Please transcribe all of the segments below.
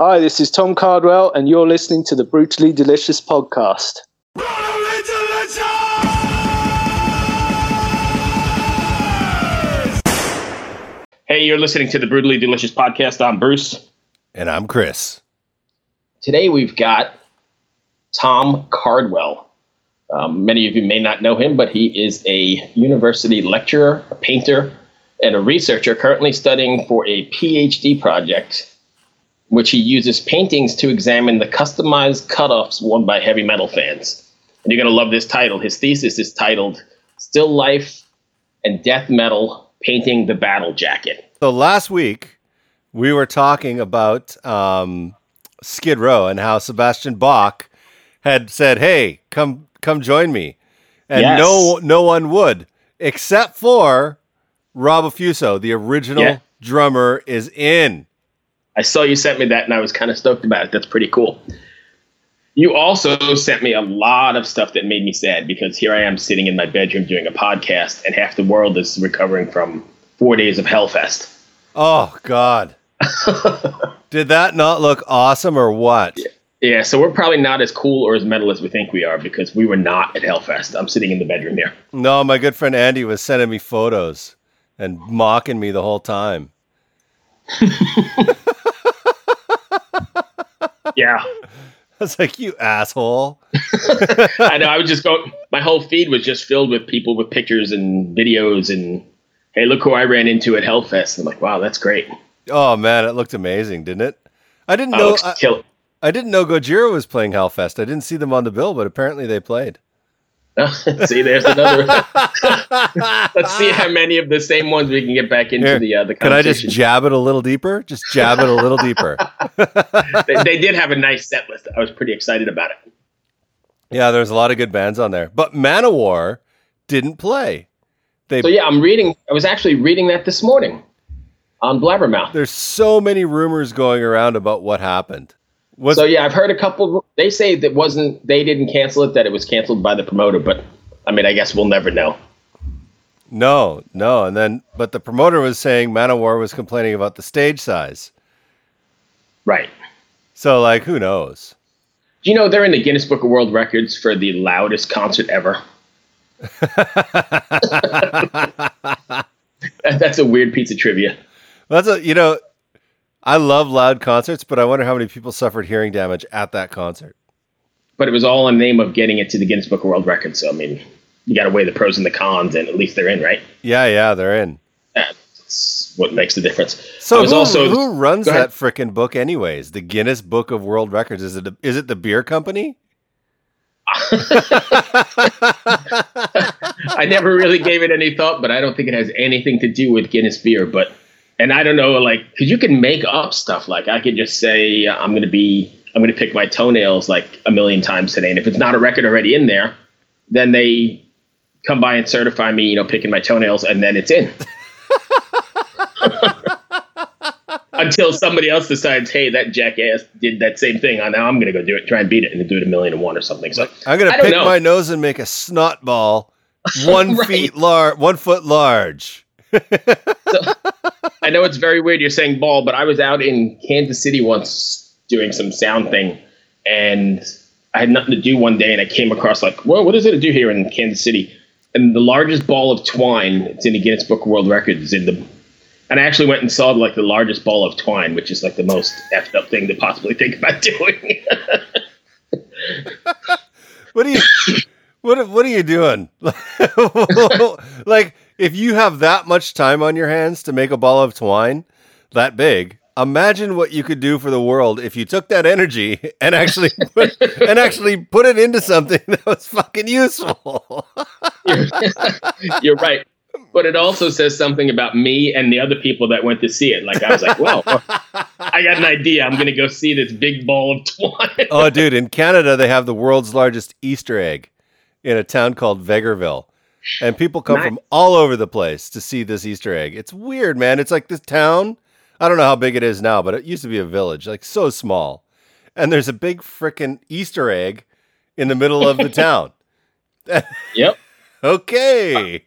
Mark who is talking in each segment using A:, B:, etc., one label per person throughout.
A: Hi, this is Tom Cardwell, and you're listening to the Brutally Delicious podcast.
B: Hey, you're listening to the Brutally Delicious podcast. I'm Bruce.
C: And I'm Chris.
B: Today we've got Tom Cardwell. Um, many of you may not know him, but he is a university lecturer, a painter, and a researcher currently studying for a PhD project, which he uses paintings to examine the customized cutoffs worn by heavy metal fans. And you're going to love this title. His thesis is titled Still Life and Death Metal Painting the Battle Jacket.
C: So last week, we were talking about um, Skid Row and how Sebastian Bach had said, "Hey, come come join me," and
B: Yes.
C: no no one would except for Rob Affuso, the original
B: Yeah.
C: drummer, is in.
B: I saw you sent me that and I was kind of stoked about it. That's pretty cool. You also sent me a lot of stuff that made me sad because here I am sitting in my bedroom doing a podcast and half the world is recovering from four days of Hellfest.
C: Oh God, did that not look awesome or what?
B: Yeah, so we're probably not as cool or as metal as we think we are because we were not at Hellfest. I'm sitting in the bedroom here.
C: No, my good friend Andy was sending me photos and mocking me the whole time.
B: Yeah.
C: I was like, "You asshole."
B: I know. I was just going, my whole feed was just filled with people with pictures and videos and, hey, look who I ran into at Hellfest. I'm like, wow, that's great.
C: Oh man, it looked amazing, didn't it? I didn't
B: Oh,
C: know. I, I didn't know Gojira was playing Hellfest. I didn't see them on the bill, but apparently they played.
B: see, there's another. Let's see how many of the same ones we can get back into
C: Here,
B: the uh, the
C: Can I just jab it a little deeper? Just jab it a little deeper.
B: they, they did have a nice set list. I was pretty excited about it.
C: Yeah, there's a lot of good bands on there, but Manowar didn't play. They
B: So yeah, I'm reading. I was actually reading that this morning on Blabbermouth.
C: there's so many rumors going around about what happened. Was
B: So yeah, I've heard a couple. They say that wasn't they didn't cancel it; that it was canceled by the promoter. But I mean, I guess we'll never know.
C: no, no, and then but the promoter was saying Manowar was complaining about the stage size.
B: Right.
C: So like, who knows?
B: Do you know they're in the Guinness Book of World Records for the loudest concert ever? That's a weird piece of trivia.
C: That's a you know, I love loud concerts, but I wonder how many people suffered hearing damage at that concert.
B: but it was all in the name of getting it to the Guinness Book of World Records. So I mean, you got to weigh the pros and the cons, and at least they're in, right?
C: Yeah, yeah, they're in.
B: That's what makes the difference.
C: So
B: was
C: who,
B: also-
C: who runs that frickin' book anyways? The Guinness Book of World Records. Is it a, is it the beer company?
B: I never really gave it any thought, but I don't think it has anything to do with Guinness beer. But and I don't know, like, because you can make up stuff. Like I could just say uh, I'm going to be, I'm going to pick my toenails like a million times today, and if it's not a record already in there, then they come by and certify me, you know, picking my toenails, and then it's in. Until somebody else decides, hey, that jackass did that same thing. Now I'm going to go do it, try and beat it, and do it a million and one or something. So
C: I'm gonna
B: I
C: pick
B: know.
C: my nose and make a snot ball, one
B: Right.
C: feet large, one foot large.
B: I know it's very weird you're saying ball, but I was out in Kansas City once doing some sound thing, and I had nothing to do one day, and I came across like, well, what is it to do here in Kansas City? And the largest ball of twine, it's in the Guinness Book of World Records, in the. And I actually went and saw like the largest ball of twine, which is like the most effed up thing to possibly think about doing.
C: What are you? What what are you doing? like if you have that much time on your hands to make a ball of twine that big, imagine what you could do for the world if you took that energy and actually put, and actually put it into something that was fucking useful.
B: You're right. But it also says something about me and the other people that went to see it. Like I was like, well, I got an idea. I'm going to go see this big ball of twine.
C: oh, dude, in Canada they have the world's largest Easter egg in a town called Vegreville. And people come
B: Nice.
C: from all over the place to see this Easter egg. It's weird, man. It's like this town. I don't know how big it is now, but it used to be a village, like so small. And there's a big frickin' Easter egg in the middle of the town.
B: Yep.
C: Okay.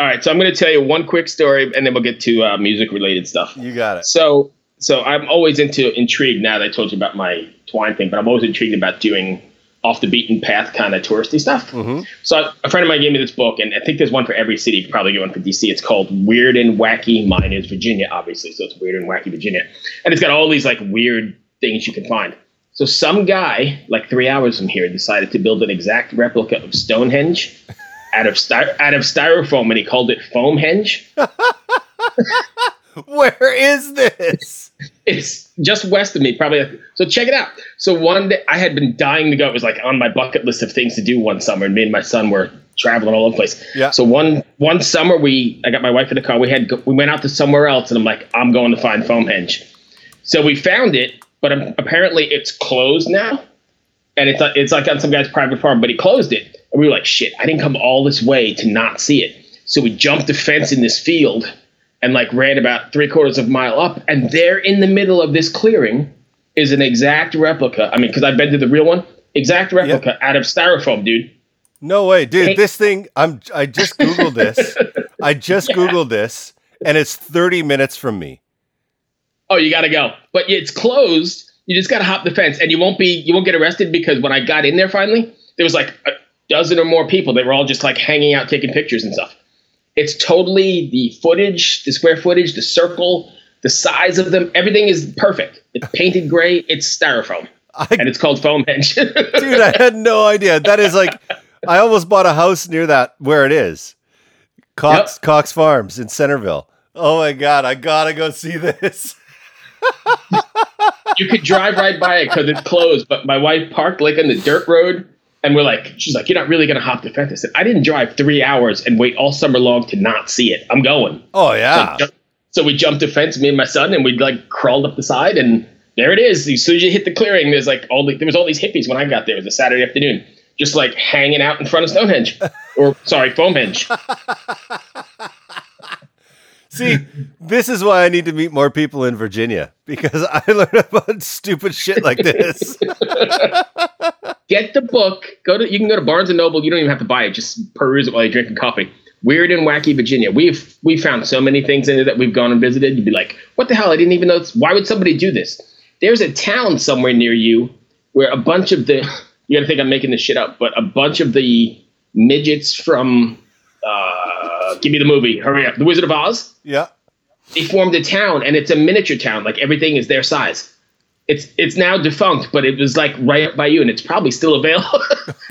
B: All right. So I'm going to tell you one quick story, and then we'll get to uh, music related stuff.
C: You got it.
B: So so I'm always into intrigued now that I told you about my twine thing, but I'm always intrigued about doing off the beaten path kind of touristy stuff.
C: Mm-hmm.
B: So a friend of mine gave me this book, and I think there's one for every city. You probably get one for DC. It's called Weird and Wacky. Mine is Virginia, obviously, so it's Weird and Wacky Virginia, and it's got all these like weird things you can find. So some guy, like three hours from here, decided to build an exact replica of Stonehenge out of sty- out of styrofoam, and he called it Foamhenge.
C: Where is this?
B: It's just west of me, probably. So check it out. So one day, I had been dying to go. It was like on my bucket list of things to do one summer, and me and my son were traveling all over the place.
C: Yeah.
B: So one one summer, we I got my wife in the car. We had we went out to somewhere else, and I'm like, I'm going to find Foamhenge. So we found it, but apparently it's closed now, and it's it's like on some guy's private farm, but he closed it. And we were like, shit, I didn't come all this way to not see it. So we jumped the fence in this field and like ran about three quarters of a mile up, and there in the middle of this clearing is an exact replica. I mean, because I've been to the real one, exact replica out of styrofoam, dude.
C: No way, dude.
B: Hey.
C: This thing, I'm. I just googled this. I just googled this, and it's 30 minutes from me.
B: Oh, you gotta go, but it's closed. You just gotta hop the fence, and you won't be you won't get arrested because when I got in there finally, there was like a dozen or more people. They were all just like hanging out, taking pictures and stuff. It's totally the footage, the square footage, the circle, the size of them. Everything is perfect. It's painted gray. It's styrofoam,
C: I,
B: and it's called Foamhenge.
C: dude, I had no idea. That is like, I almost bought a house near that where it is, Cox Cox Farms in Centreville. Oh my god, I gotta go see this.
B: you could drive right by it because it's closed. But my wife parked like on the dirt road, and we're like, she's like, you're not really gonna hop the fence. I said, I didn't drive three hours and wait all summer long to not see it. I'm going.
C: Oh yeah,
B: So, so we jumped the fence, me and my son, and we like crawled up the side, and there it is. As soon as you hit the clearing, there's like all the, there was all these hippies when I got there. It was a Saturday afternoon, just like hanging out in front of Stonehenge, or sorry, Foamhenge.
C: see, this is why I need to meet more people in Virginia because I learn about stupid shit like this.
B: Get the book. Go to you can go to Barnes and Noble. You don't even have to buy it. Just peruse it while you're drinking coffee. Weird and Wacky Virginia. We've we found so many things in it that we've gone and visited. You'd be like, what the hell? I didn't even know. This. Why would somebody do this? There's a town somewhere near you where a bunch of the you got to think I'm making this shit up, but a bunch of the midgets from uh, give me the movie. Hurry up, The Wizard of Oz.
C: yeah.
B: They formed a town, and it's a miniature town. Like everything is their size. It's it's now defunct, but it was like right up by you, and it's probably still available.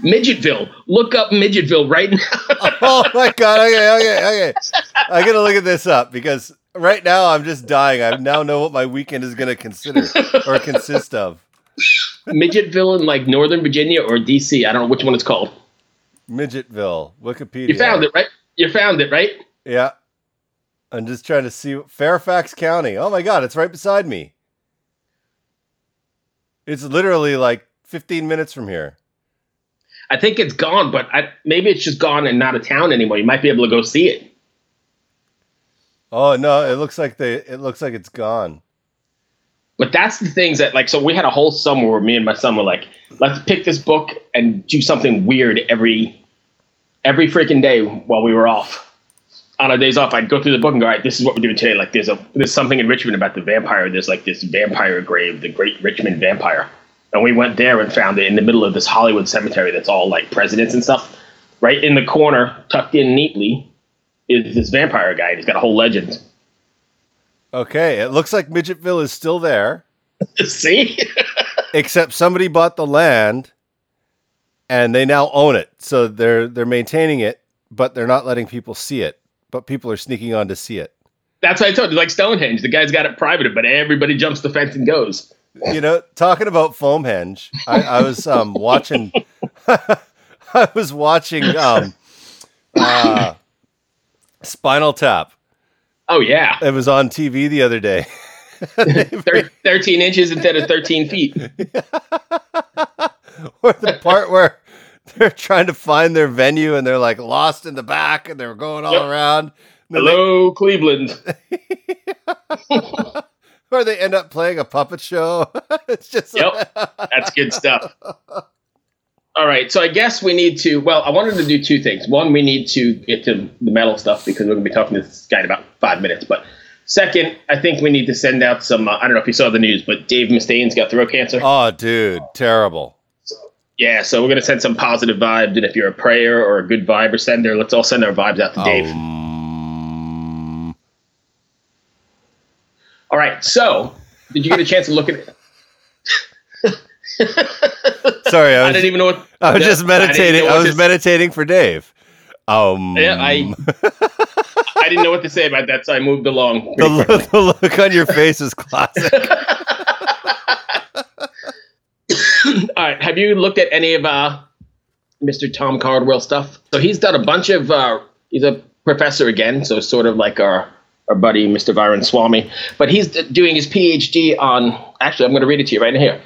B: Midgetville. Look up Midgetville right now.
C: Oh my god. Okay, okay, okay. I gotta look at this up because right now I'm just dying. I now know what my weekend is gonna consider or consist of.
B: Midgetville in like Northern Virginia or DC. I don't know which one it's called.
C: Midgetville, Wikipedia.
B: You found it, right? You found it, right?
C: Yeah. I'm just trying to see Fairfax County. Oh my god, it's right beside me. It's literally like 15 minutes from here.
B: I think it's gone, but I, maybe it's just gone and not a town anymore. You might be able to go see it.
C: Oh no, it looks like they it looks like it's gone.
B: But that's the things that like. So we had a whole summer where me and my son were like, let's pick this book and do something weird every every freaking day while we were off. On our days off, I'd go through the book and go, all right, this is what we're doing today. Like, there's a there's something in Richmond about the vampire. There's like this vampire grave, the Great Richmond Vampire, and we went there and found it in the middle of this Hollywood cemetery that's all like presidents and stuff. Right in the corner, tucked in neatly, is this vampire guy. He's got a whole legend.
C: Okay, it looks like Midgetville is still there,
B: See?
C: except somebody bought the land and they now own it. So they're they're maintaining it, but they're not letting people see it. But people are sneaking on to see it.
B: That's what I told you. Like Stonehenge, the guy's got it private, but everybody jumps the fence and goes.
C: You know, talking about Foamhenge, I, I was um, watching. I was watching um, uh, Spinal Tap.
B: Oh yeah,
C: It was on TV the other day.
B: Thir- thirteen inches instead of thirteen feet.
C: or the part where they're trying to find their venue and they're like lost in the back and they're going all
B: Yep.
C: around.
B: Hello, Cleveland.
C: they- or they end up playing a puppet show. it's just
B: Yep. That's good stuff. All right, so I guess we need to. Well, I wanted to do two things. One, we need to get to the metal stuff because we're going to be talking to this guy in about five minutes. But Second, I think we need to send out some. Uh, I don't know if you saw the news, but Dave Mustaine's got throat cancer.
C: Oh, dude, terrible.
B: Yeah, so we're gonna send some positive vibes, and if you're a prayer or a good vibe or sender, let's all send our vibes out to Dave.
C: Um,
B: All right. So, did you get a chance to look at it?
C: sorry, I
B: I didn't even know what.
C: I was
B: Yeah,
C: just meditating.
B: know
C: I, was
B: to-
C: meditating for Dave. Um,
B: Yeah, I. I didn't know what to say about that, so I moved along.
C: the, look, the look on your face is classic.
B: All right. Have you looked at any of uh, Mr. Tom Cardwell stuff? So he's done a bunch of. Uh, he's a professor again, so sort of like our our buddy Mr. Viren Swami, but he's doing his PhD on. Actually, I'm going to read it to you right here.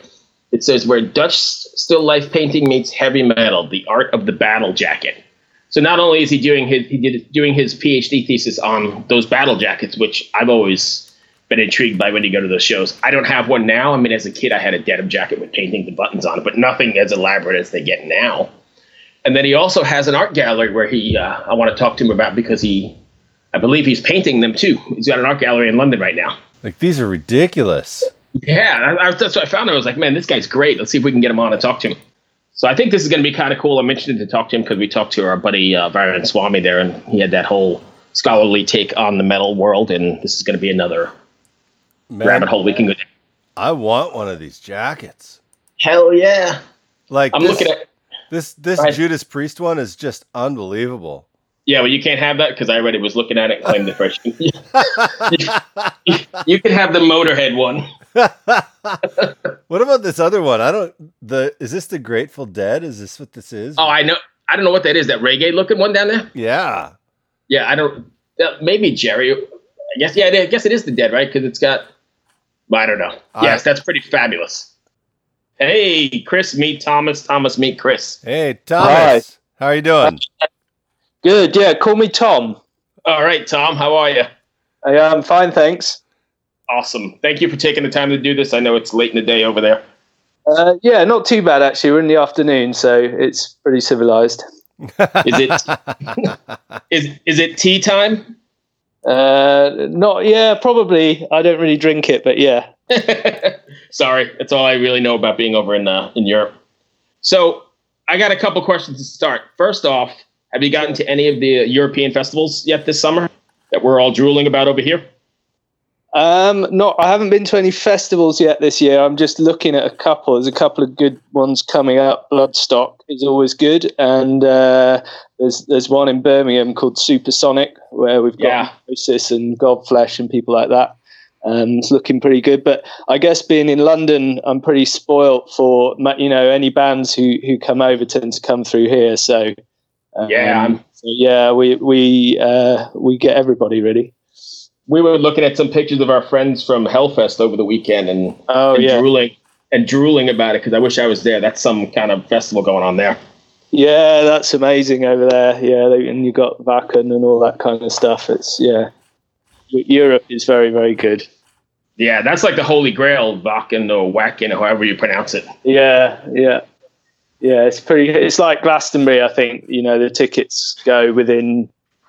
B: It says where Dutch still life painting meets heavy metal, the art of the battle jacket. So not only is he doing his he did doing his PhD thesis on those battle jackets, which I've always been intrigued by when you go to those shows. I don't have one now. I mean, as a kid, I had a denim jacket with painting the buttons on it, but nothing as elaborate as they get now. And then he also has an art gallery where he uh, I want to talk to him about because he I believe he's painting them too. He's got an art gallery in London right now.
C: like these are ridiculous.
B: Yeah, I, I, that's what I found. I was like, man, this guy's great. Let's see if we can get him on and talk to him. So I think this is going to be kind of cool. I'm interested to talk to him because we talked to our buddy uh, Swami there, and he had that whole scholarly take on the metal world, and this is going to be another
C: Man,
B: rabbit hole we can go down.
C: I want one of these jackets.
B: Hell yeah!
C: Like
B: I'm
C: this,
B: looking at
C: this. This
B: Go ahead.
C: Judas Priest one is just unbelievable.
B: yeah, well, you can't have that because I already was looking at it and claimed it first. you, you can have the Motorhead one.
C: What about this other one? I don't. The is this the Grateful Dead? Is this what this is?
B: Oh, I know. I don't know what that is. That reggae looking one down there.
C: yeah.
B: Yeah, I don't. Uh, maybe Jerry. I guess. Yeah, I guess it is the dead, right? Because it's got. I don't know.
C: I-
B: Yes, that's pretty fabulous. Hey, Chris, meet Thomas. Thomas, meet Chris.
C: Hey Thomas, how are you doing?
A: Good. Yeah. Call me Tom.
B: All right, Tom. How are you?
A: I am fine, thanks.
B: Awesome. Thank you for taking the time to do this. I know it's late in the day over there.
A: Uh, yeah, not too bad actually. We're in the afternoon, so it's pretty civilized.
B: Is it is is it tea time?
A: Uh, not yeah, probably. I don't really drink it, but yeah.
B: Sorry, that's all I really know about being over in uh, in Europe. So I got a couple questions to start. First off, have you gotten to any of the European festivals yet this summer that we're all drooling about over here?
A: Um, not. I haven't been to any festivals yet this year. I'm just looking at a couple. There's a couple of good ones coming up. Bloodstock is always good, and uh, there's there's one in Birmingham called Supersonic where we've got
B: Yeah.
A: And Godflesh and people like that. Um, it's looking pretty good. But I guess being in London, I'm pretty spoilt for you know any bands who who come over tend to come through here. So um,
B: Yeah,
A: so yeah, we we uh, we get everybody really.
B: We were looking at some pictures of our friends from Hellfest over the weekend and,
A: Oh
B: and
A: yeah.
B: drooling and drooling about it because I wish I was there. That's some kind of festival going on there.
A: Yeah, that's amazing over there. Yeah, they, and you got Vakken and all that kind of stuff. It's yeah, Europe is very very good.
B: Yeah, that's like the holy grail, Vakken or Wacken or however you pronounce it.
A: Yeah, yeah, yeah. It's pretty. It's like Glastonbury. I think you know the tickets go within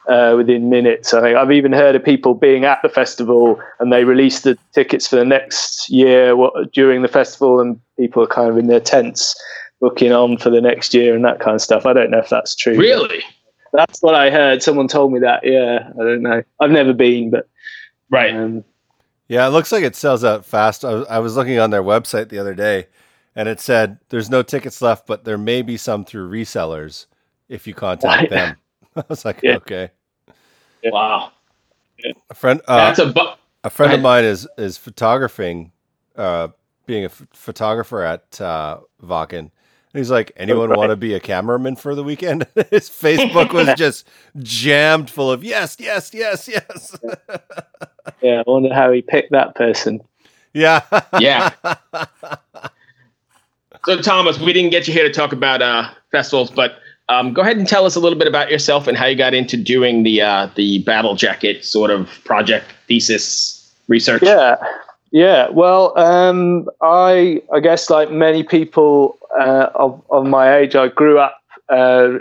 A: uh, within minutes. I think I've even heard of people being at the festival and they release the tickets for the next year what, during the festival, and people are kind of in their tents booking on for the next year and that kind of stuff. I don't know if that's true.
B: Really?
A: That's what I heard. Someone told me that. Yeah, I don't know. I've never been, but
B: Right.
A: um,
C: Yeah, it looks like it sells out fast. I was, I was looking on their website the other day, and it said there's no tickets left, but there may be some through resellers if you contact
A: Right.
C: them. I was like,
A: Yeah.
C: okay.
B: Wow.
C: A friend, uh,
B: That's a bu-
C: a friend of mine is is photographing, uh, being a f- photographer at uh, Vakken. And he's like, anyone
A: right.
C: want to be a cameraman for the weekend? His Facebook was just jammed full of yes, yes, yes, yes.
A: yeah, I wonder how he picked that person.
C: yeah,
B: Yeah. So, Thomas, we didn't get you here to talk about uh, festivals, but um, go ahead and tell us a little bit about yourself and how you got into doing the uh, the battle jacket sort of project thesis research.
A: Yeah, yeah. Well, um, I I guess like many people uh, of of my age, I grew up. Uh,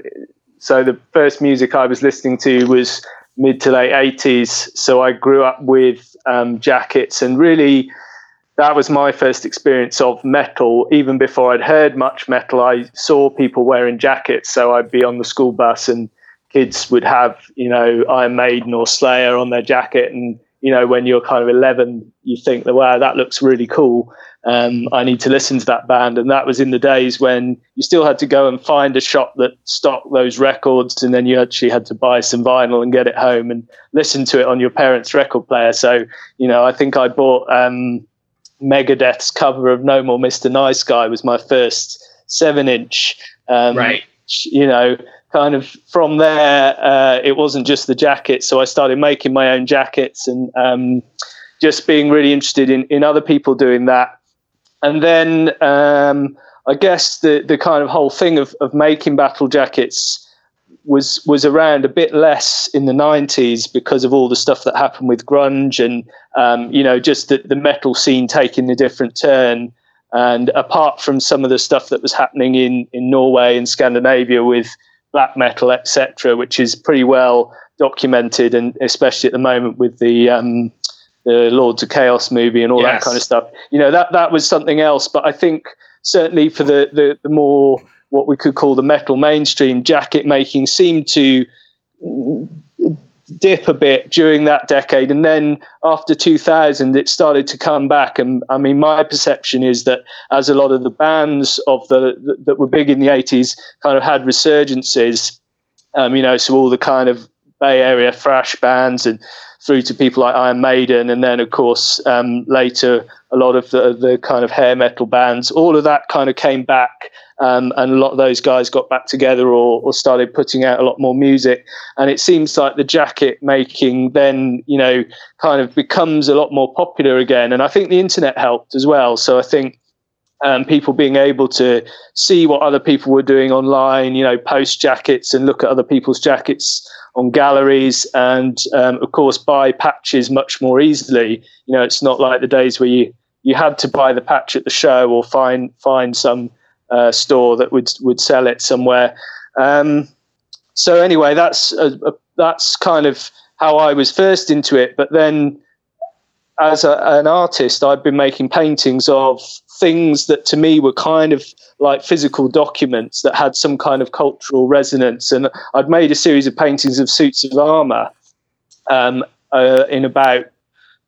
A: so the first music I was listening to was mid to late 80s. So I grew up with um, jackets and really that was my first experience of metal. Even before I'd heard much metal, I saw people wearing jackets. So I'd be on the school bus and kids would have, you know, Iron Maiden or Slayer on their jacket. And, you know, when you're kind of 11, you think that, wow, that looks really cool. Um, I need to listen to that band. And that was in the days when you still had to go and find a shop that stocked those records. And then you actually had to buy some vinyl and get it home and listen to it on your parents' record player. So, you know, I think I bought, um, Megadeth's cover of No More Mr. Nice Guy was my first seven inch.
B: Um, right.
A: You know, kind of from there, uh, it wasn't just the jackets. So I started making my own jackets and um, just being really interested in, in other people doing that. And then um, I guess the, the kind of whole thing of, of making battle jackets was was around a bit less in the 90s because of all the stuff that happened with grunge and um, you know just the, the metal scene taking a different turn and apart from some of the stuff that was happening in in Norway and Scandinavia with black metal etc which is pretty well documented and especially at the moment with the um, the Lords of Chaos movie and all yes. that kind of stuff you know that that was something else but I think certainly for the the, the more what we could call the metal mainstream jacket making seemed to dip a bit during that decade. And then after 2000 it started to come back. And i mean my perception is that as a lot of the bands of the that were big in the 80s kind of had resurgences um, you know so all the kind of bay area thrash bands and through to people like iron maiden and then of course um, later a lot of the, the kind of hair metal bands all of that kind of came back um, and a lot of those guys got back together or, or, started putting out a lot more music. And it seems like the jacket making then, you know, kind of becomes a lot more popular again. And I think the internet helped as well. So I think um, people being able to see what other people were doing online, you know, post jackets and look at other people's jackets on galleries, and um, of course buy patches much more easily. You know, it's not like the days where you you had to buy the patch at the show or find find some uh, store that would would sell it somewhere. Um, so anyway, that's a, a, that's kind of how I was first into it. But then, as a, an artist, I've been making paintings of things that to me were kind of like physical documents that had some kind of cultural resonance. And I'd made a series of paintings of suits of armor um, uh, in about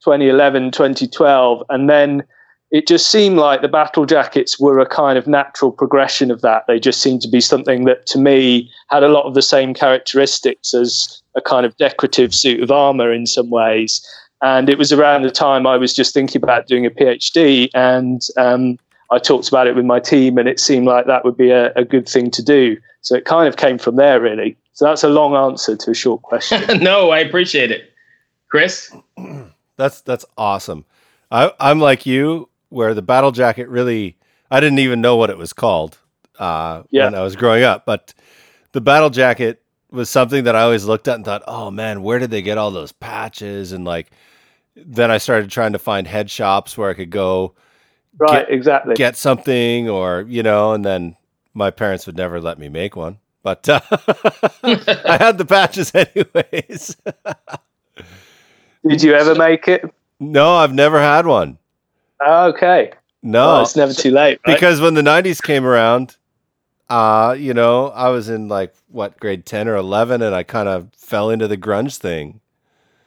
A: 2011, 2012, and then it just seemed like the battle jackets were a kind of natural progression of that. They just seemed to be something that, to me, had a lot of the same characteristics as a kind of decorative suit of armor in some ways. And it was around the time I was just thinking about doing a PhD, and um, I talked about it with my team, and it seemed like that would be a, a good thing to do. So it kind of came from there, really. So that's a long answer to a short question.
B: no, I appreciate it, Chris.
C: That's that's awesome. I, I'm like you where the battle jacket really I didn't even know what it was called uh, yeah. when I was growing up, but the battle jacket was something that I always looked at and thought, oh man, where did they get all those patches? And like, then I started trying to find head shops where I could go,
A: right, get, exactly,
C: get something, or you know, and then my parents would never let me make one, but uh, I had the patches anyways.
A: Did you ever make it?
C: No, I've never had one.
A: Okay.
C: No,
A: oh, it's never too late.
C: Right? Because when the '90s came around, uh, you know, I was in like what grade ten or eleven, and I kind of fell into the grunge thing.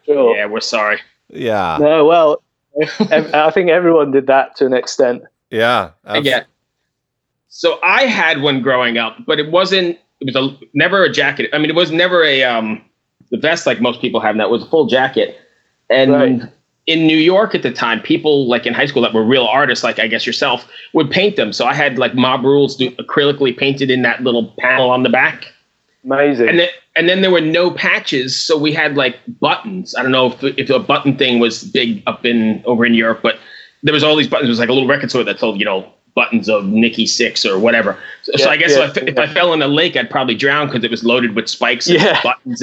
B: Sure. Yeah, we're sorry.
C: Yeah.
A: No, well, I think everyone did that to an extent.
C: Yeah.
B: Yeah. So I had one growing up, but it wasn't. It was a never a jacket. I mean, it was never a um the vest like most people have. That was a full jacket, and. Right in New York at the time, people like in high school that were real artists, like I guess yourself, would paint them. So I had like Mob Rules do, acrylically painted in that little panel on the back.
A: Amazing.
B: And then, and then there were no patches, so we had like buttons. I don't know if if a button thing was big up in over in Europe, but there was all these buttons. It was like a little record store that told you know buttons of Nikki Sixx or whatever. So, yeah, so I guess yeah, if, I, yeah. if, I, fell in a lake, I'd probably drown because it was loaded with spikes and buttons.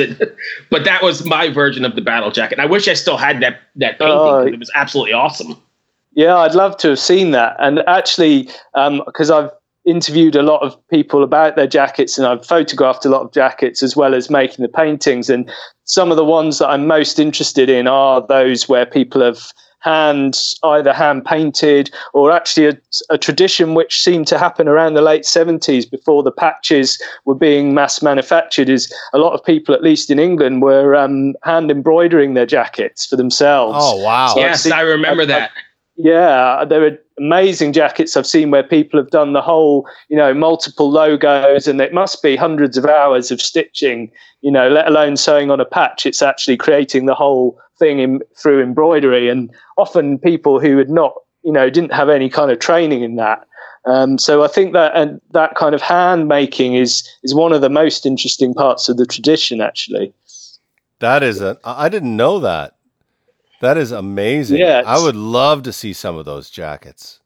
B: but that was my version of the battle jacket. I wish I still had that that painting uh, it was absolutely awesome.
A: Yeah, I'd love to have seen that. And actually, because um, I've interviewed a lot of people about their jackets and I've photographed a lot of jackets as well as making the paintings. And some of the ones that I'm most interested in are those where people have hand either hand painted or actually a, a, tradition which seemed to happen around the late 70s before the patches were being mass manufactured is a lot of people at least in england were um, hand embroidering their jackets for themselves.
C: Oh wow.
B: So yes i remember that.
A: Yeah, there are amazing jackets I've seen where people have done the whole, you know, multiple logos, and it must be hundreds of hours of stitching, you know, let alone sewing on a patch. It's actually creating the whole thing in, through embroidery, and often people who had not, you know, didn't have any kind of training in that. Um, so I think that and that kind of hand making is is one of the most interesting parts of the tradition, actually.
C: That is a. I didn't know that. That is amazing. Yeah, I would love to see some of those jackets.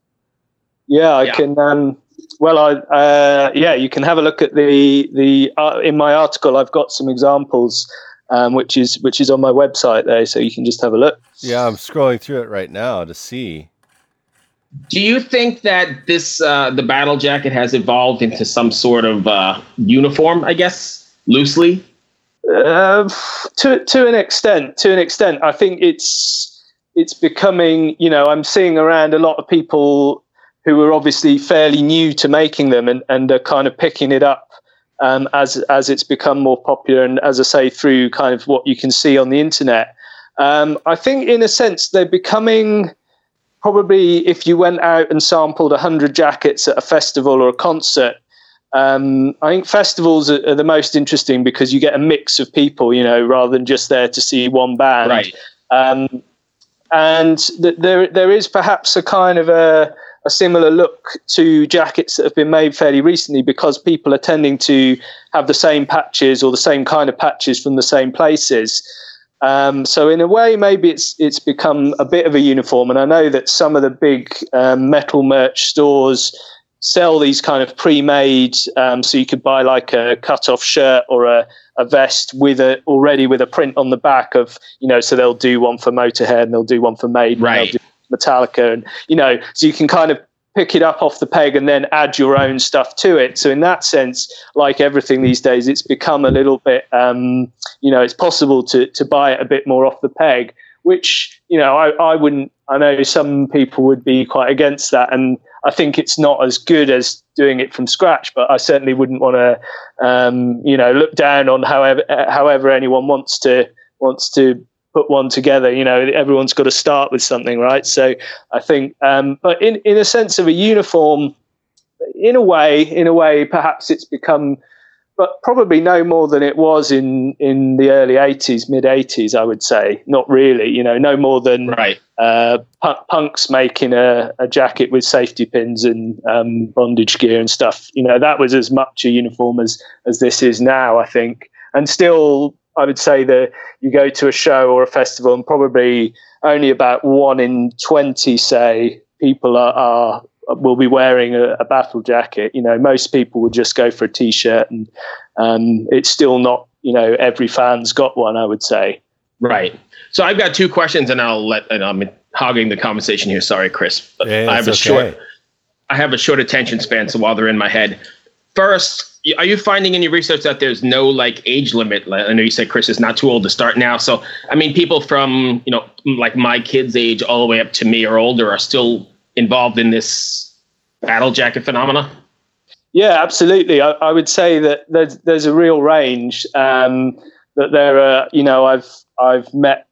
A: Yeah, I yeah. can. Um, well, I uh, yeah, you can have a look at the the uh, in my article. I've got some examples, um, which is which is on my website there, so you can just have a look.
C: Yeah, I'm scrolling through it right now to see.
B: Do you think that this uh, the battle jacket has evolved into some sort of uh, uniform? I guess loosely.
A: Uh, to to an extent, to an extent, I think it's it's becoming. You know, I'm seeing around a lot of people who are obviously fairly new to making them and, and are kind of picking it up um, as as it's become more popular and as I say through kind of what you can see on the internet. Um, I think in a sense they're becoming probably if you went out and sampled 100 jackets at a festival or a concert um, I think festivals are, are, the most interesting because you get a mix of people, you know, rather than just there to see one band.
B: Right.
A: Um, and th- there, there is perhaps a kind of a, a similar look to jackets that have been made fairly recently because people are tending to have the same patches or the same kind of patches from the same places. Um, so in a way, maybe it's it's become a bit of a uniform. And I know that some of the big um, metal merch stores sell these kind of pre-made um, so you could buy like a cut-off shirt or a, a vest with a already with a print on the back of you know so they'll do one for motorhead and they'll do one for maiden
B: right.
A: metallica and you know so you can kind of pick it up off the peg and then add your own stuff to it. So in that sense like everything these days it's become a little bit um, you know it's possible to to buy it a bit more off the peg which you know I, I wouldn't i know some people would be quite against that. And I think it's not as good as doing it from scratch, but I certainly wouldn't want to, um, you know, look down on however however anyone wants to wants to put one together. You know, everyone's got to start with something, right? So I think, um, but in in a sense of a uniform, in a way, in a way, perhaps it's become but probably no more than it was in in the early 80s mid 80s i would say. Not really you know no more than
B: right.
A: uh, punks making a, a, jacket with safety pins and um, bondage gear and stuff. You know that was as much a uniform as as this is now i think. And still i would say that you go to a show or a festival and probably only about one in 20 say people are, are will be wearing a, a, battle jacket. You know, most people would just go for a t-shirt, and um, it's still not. You know, every fan's got one. I would say.
B: Right. So I've got two questions, and I'll let. And I'm hogging the conversation here. Sorry, Chris.
C: Yeah,
B: I have
C: a
B: okay. short. I have a short attention span, so while they're in my head, first, are you finding in your research that there's no like age limit? I know you said Chris is not too old to start now, so I mean, people from you know like my kids' age all the way up to me or older are still involved in this battle jacket phenomena?
A: Yeah, absolutely. I, I would say that there's there's a real range. Um, that there are, you know, I've I've met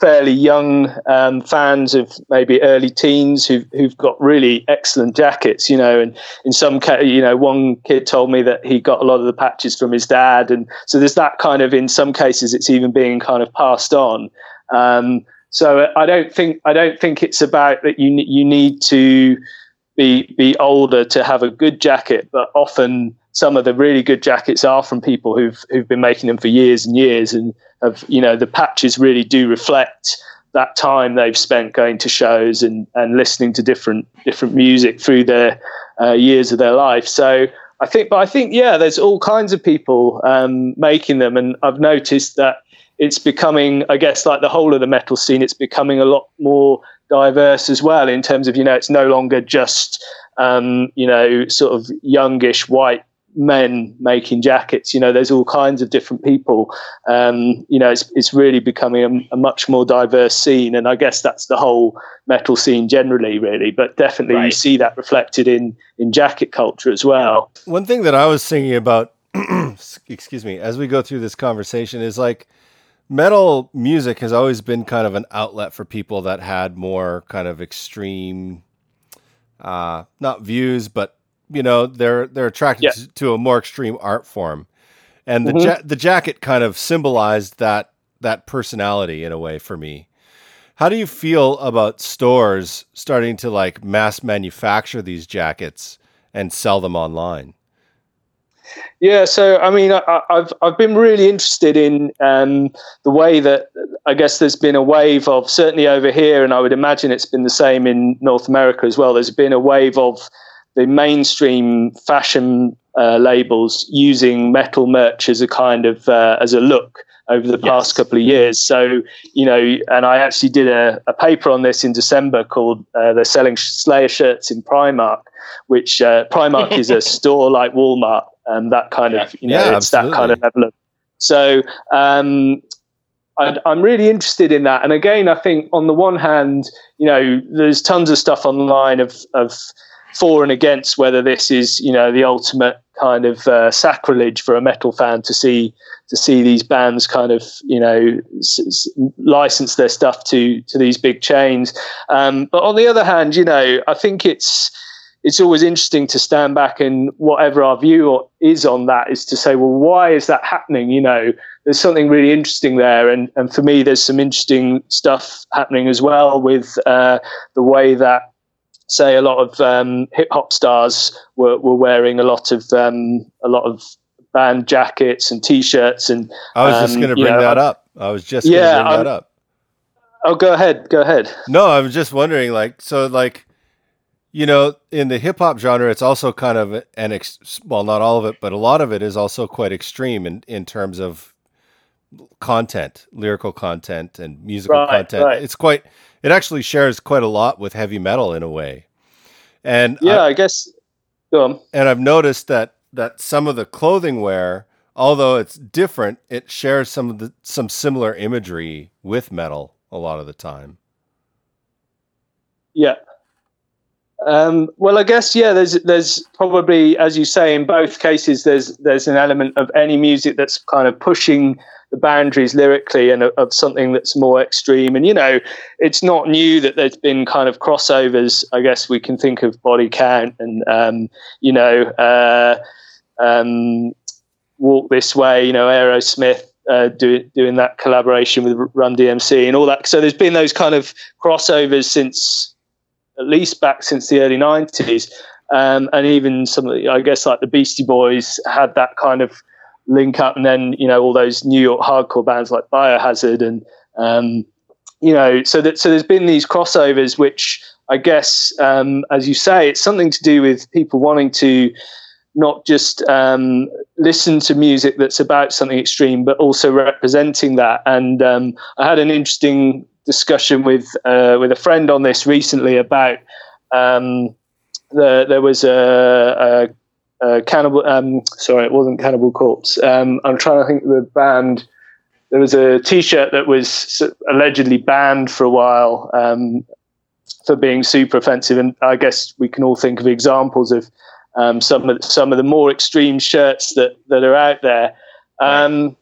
A: fairly young um, fans of maybe early teens who've, who've got really excellent jackets, you know, and in some case, you know, one kid told me that he got a lot of the patches from his dad. And so there's that kind of, in some cases, it's even being kind of passed on. Um, so I don't think I don't think it's about that you you need to be be older to have a good jacket, but often some of the really good jackets are from people who've who've been making them for years and years, and have you know the patches really do reflect that time they've spent going to shows and and listening to different different music through their uh, years of their life. So I think, but I think yeah, there's all kinds of people um, making them, and I've noticed that it's becoming, I guess, like the whole of the metal scene, it's becoming a lot more diverse as well in terms of, you know, it's no longer just um, you know, sort of youngish white men making jackets. You know, there's all kinds of different people. Um, you know, it's it's really becoming a, a, much more diverse scene, and I guess that's the whole metal scene generally, really. But definitely, right. you see that reflected in in jacket culture as well.
C: One thing that I was thinking about, excuse me, as we go through this conversation is like. Metal music has always been kind of an outlet for people that had more kind of extreme, uh, not views, but you know they're they're attracted yeah. to, to, a more extreme art form, and the mm-hmm. ja- the jacket kind of symbolized that that personality in a way for me. How do you feel about stores starting to like mass manufacture these jackets and sell them online?
A: Yeah, so I mean, I, have I've been really interested in um, the way that I guess there's been a wave of certainly over here, and I would imagine it's been the same in North America as well. There's been a wave of the mainstream fashion uh, labels using metal merch as a kind of uh, as a look over the past couple of years. So, you know, and I actually did a, a paper on this in December called uh, They're Selling Slayer Shirts in Primark, which uh, Primark is a store like Walmart, and that kind yeah. of, you know, yeah, it's absolutely. that kind of level of. So, um, I, I'm really interested in that. And again, I think on the one hand, you know, there's tons of stuff online of, of for and against whether this is you know the ultimate kind of uh, sacrilege for a metal fan to see to see these bands kind of you know s- s- license their stuff to to these big chains. Um, but on the other hand, you know, I think it's it's always interesting to stand back and whatever our view is on that is to say, well, why is that happening? You know, there's something really interesting there, and and for me, there's some interesting stuff happening as well with uh, the way that say a lot of um, hip hop stars were, were wearing a lot of um, a lot of band jackets and t-shirts and
C: I was um, just going to bring know, that up. I was just yeah, going to bring that up.
A: Oh, go ahead. Go ahead.
C: No, I was just wondering, like, so, like, you know, in the hip hop genre, it's also kind of an ex- well, not all of it, but a lot of it is also quite extreme in in terms of content, lyrical content, and musical right, content. Right. It's quite it actually shares quite a lot with heavy metal in a way. And
A: yeah, I, I guess.
C: And I've noticed that that some of the clothing wear, although it's different, it shares some of the some similar imagery with metal a lot of the time.
A: Yeah. Um, well, I guess yeah. There's there's probably, as you say, in both cases, there's there's an element of any music that's kind of pushing the boundaries lyrically and of, something that's more extreme. And you know, it's not new that there's been kind of crossovers. I guess we can think of Body Count and um, you know, uh, um, Walk This Way. You know, Aerosmith. Uh, do, doing that collaboration with Run DMC and all that. So there's been those kind of crossovers since at least back since the early 90s. Um, and even some of the, I guess, like the Beastie Boys had that kind of link up, and then you know all those New York hardcore bands like Biohazard, and um, you know, so that so there's been these crossovers, which I guess, um, as you say, it's something to do with people wanting to not just um, listen to music that's about something extreme, but also representing that. And um, I had an interesting discussion with uh, with a friend on this recently about um, the, there was a, a uh, Cannibal. Um, sorry, it wasn't Cannibal Corpse. Um, I'm trying to think of the band. There was a T-shirt that was allegedly banned for a while um, for being super offensive, and I guess we can all think of examples of um, some of the, some of the more extreme shirts that that are out there. Um,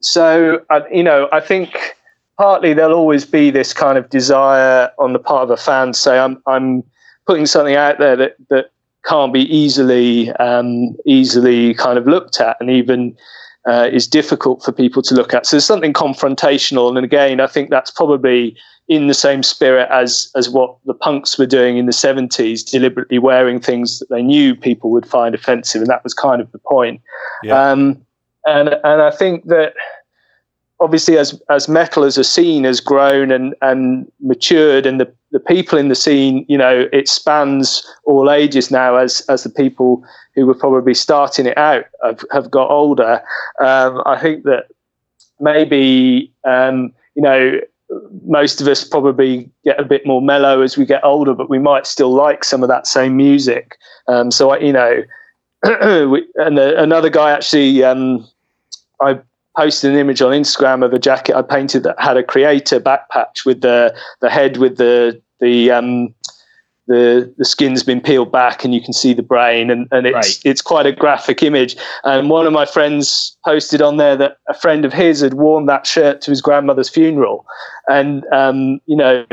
A: so, uh, you know, I think partly there'll always be this kind of desire on the part of a fan to say, "I'm I'm putting something out there that that can't be easily um, easily kind of looked at, and even uh, is difficult for people to look at. So there's something confrontational, and again, I think that's probably in the same spirit as as what the punks were doing in the 70s, deliberately wearing things that they knew people would find offensive, and that was kind of the point. Yeah. Um, and and I think that obviously as as metal as a scene has grown and and matured and the the people in the scene you know it spans all ages now as as the people who were probably starting it out have, have got older um, i think that maybe um, you know most of us probably get a bit more mellow as we get older, but we might still like some of that same music. Um, so I, you know, and the, another guy actually, um, I posted an image on Instagram of a jacket I painted that had a Kreator back patch with the the head with the the um, the the skin's been peeled back and you can see the brain and, and it's right. it's quite a graphic image and one of my friends posted on there that a friend of his had worn that shirt to his grandmother's funeral and um, you know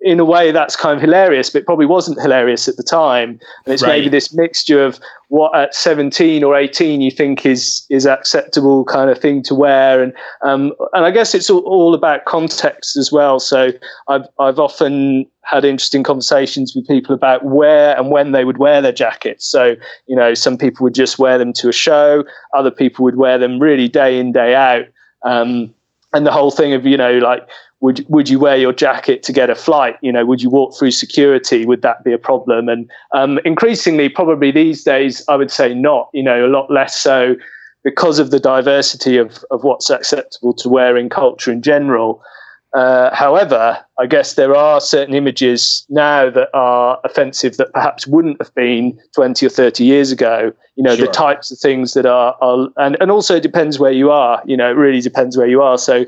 A: in a way that's kind of hilarious but probably wasn't hilarious at the time and it's right. maybe this mixture of what at 17 or 18 you think is is acceptable kind of thing to wear and um, and I guess it's all, all about context as well so I've I've often had interesting conversations with people about where and when they would wear their jackets. So, you know, some people would just wear them to a show, other people would wear them really day in, day out. Um, and the whole thing of, you know, like, would would you wear your jacket to get a flight? You know, would you walk through security? Would that be a problem? And um, increasingly, probably these days, I would say not. You know, a lot less so because of the diversity of of what's acceptable to wear in culture in general. Uh, however, I guess there are certain images now that are offensive that perhaps wouldn't have been 20 or 30 years ago. You know, sure. the types of things that are, are and, and also it depends where you are. You know, it really depends where you are. So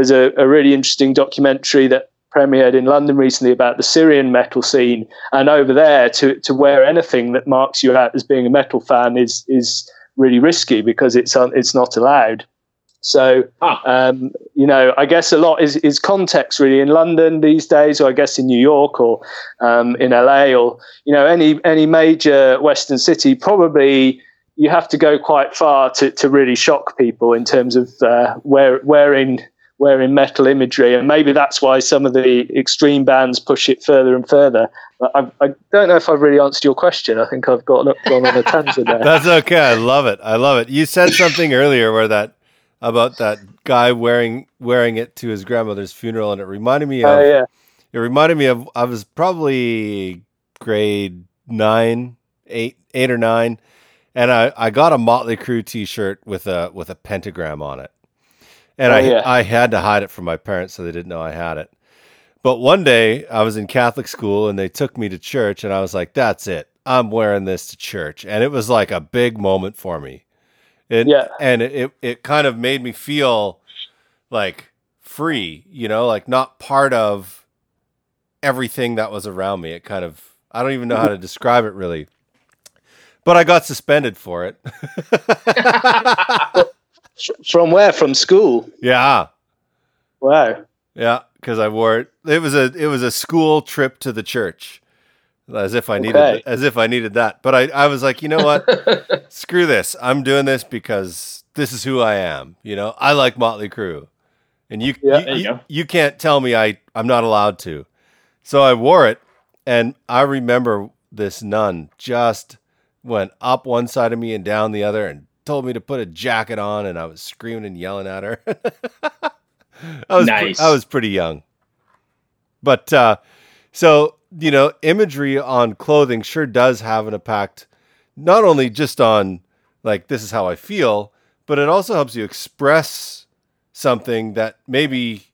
A: there's a, a really interesting documentary that premiered in London recently about the Syrian metal scene. And over there, to, to wear anything that marks you out as being a metal fan is, is really risky because it's, un, it's not allowed. So, ah. um, you know, I guess a lot is, is context really in London these days, or I guess in New York or um, in LA or, you know, any, any major Western city, probably you have to go quite far to, to really shock people in terms of uh, wear, wearing, wearing metal imagery. And maybe that's why some of the extreme bands push it further and further. I, I don't know if I've really answered your question. I think I've gone, gone on a tangent there.
C: That's okay. I love it. I love it. You said something earlier where that about that guy wearing wearing it to his grandmother's funeral, and it reminded me of. Uh, yeah. It reminded me of I was probably grade nine, eight, eight or nine, and I, I got a Motley Crue T-shirt with a with a pentagram on it, and oh, I yeah. I had to hide it from my parents so they didn't know I had it. But one day I was in Catholic school and they took me to church, and I was like, "That's it, I'm wearing this to church," and it was like a big moment for me and, yeah. And it, it kind of made me feel like free, you know, like not part of everything that was around me. It kind of, I don't even know how to mm-hmm. describe it really. But I got suspended for it.
A: From where? From school?
C: Yeah.
A: Wow.
C: Yeah, because I wore it. It was a it was a school trip to the church as if I needed okay. as if I needed that. But I, I was like, you know what? Screw this. I'm doing this because this is who I am. You know, I like Motley Crue. And you yeah, you, you, you, can't tell me I, I'm not allowed to. So I wore it and I remember this nun just went up one side of me and down the other and told me to put a jacket on and I was screaming and yelling at her. I was nice. Pre- I was pretty young. But uh, so you know, imagery on clothing sure does have an impact, not only just on like this is how I feel, but it also helps you express something that maybe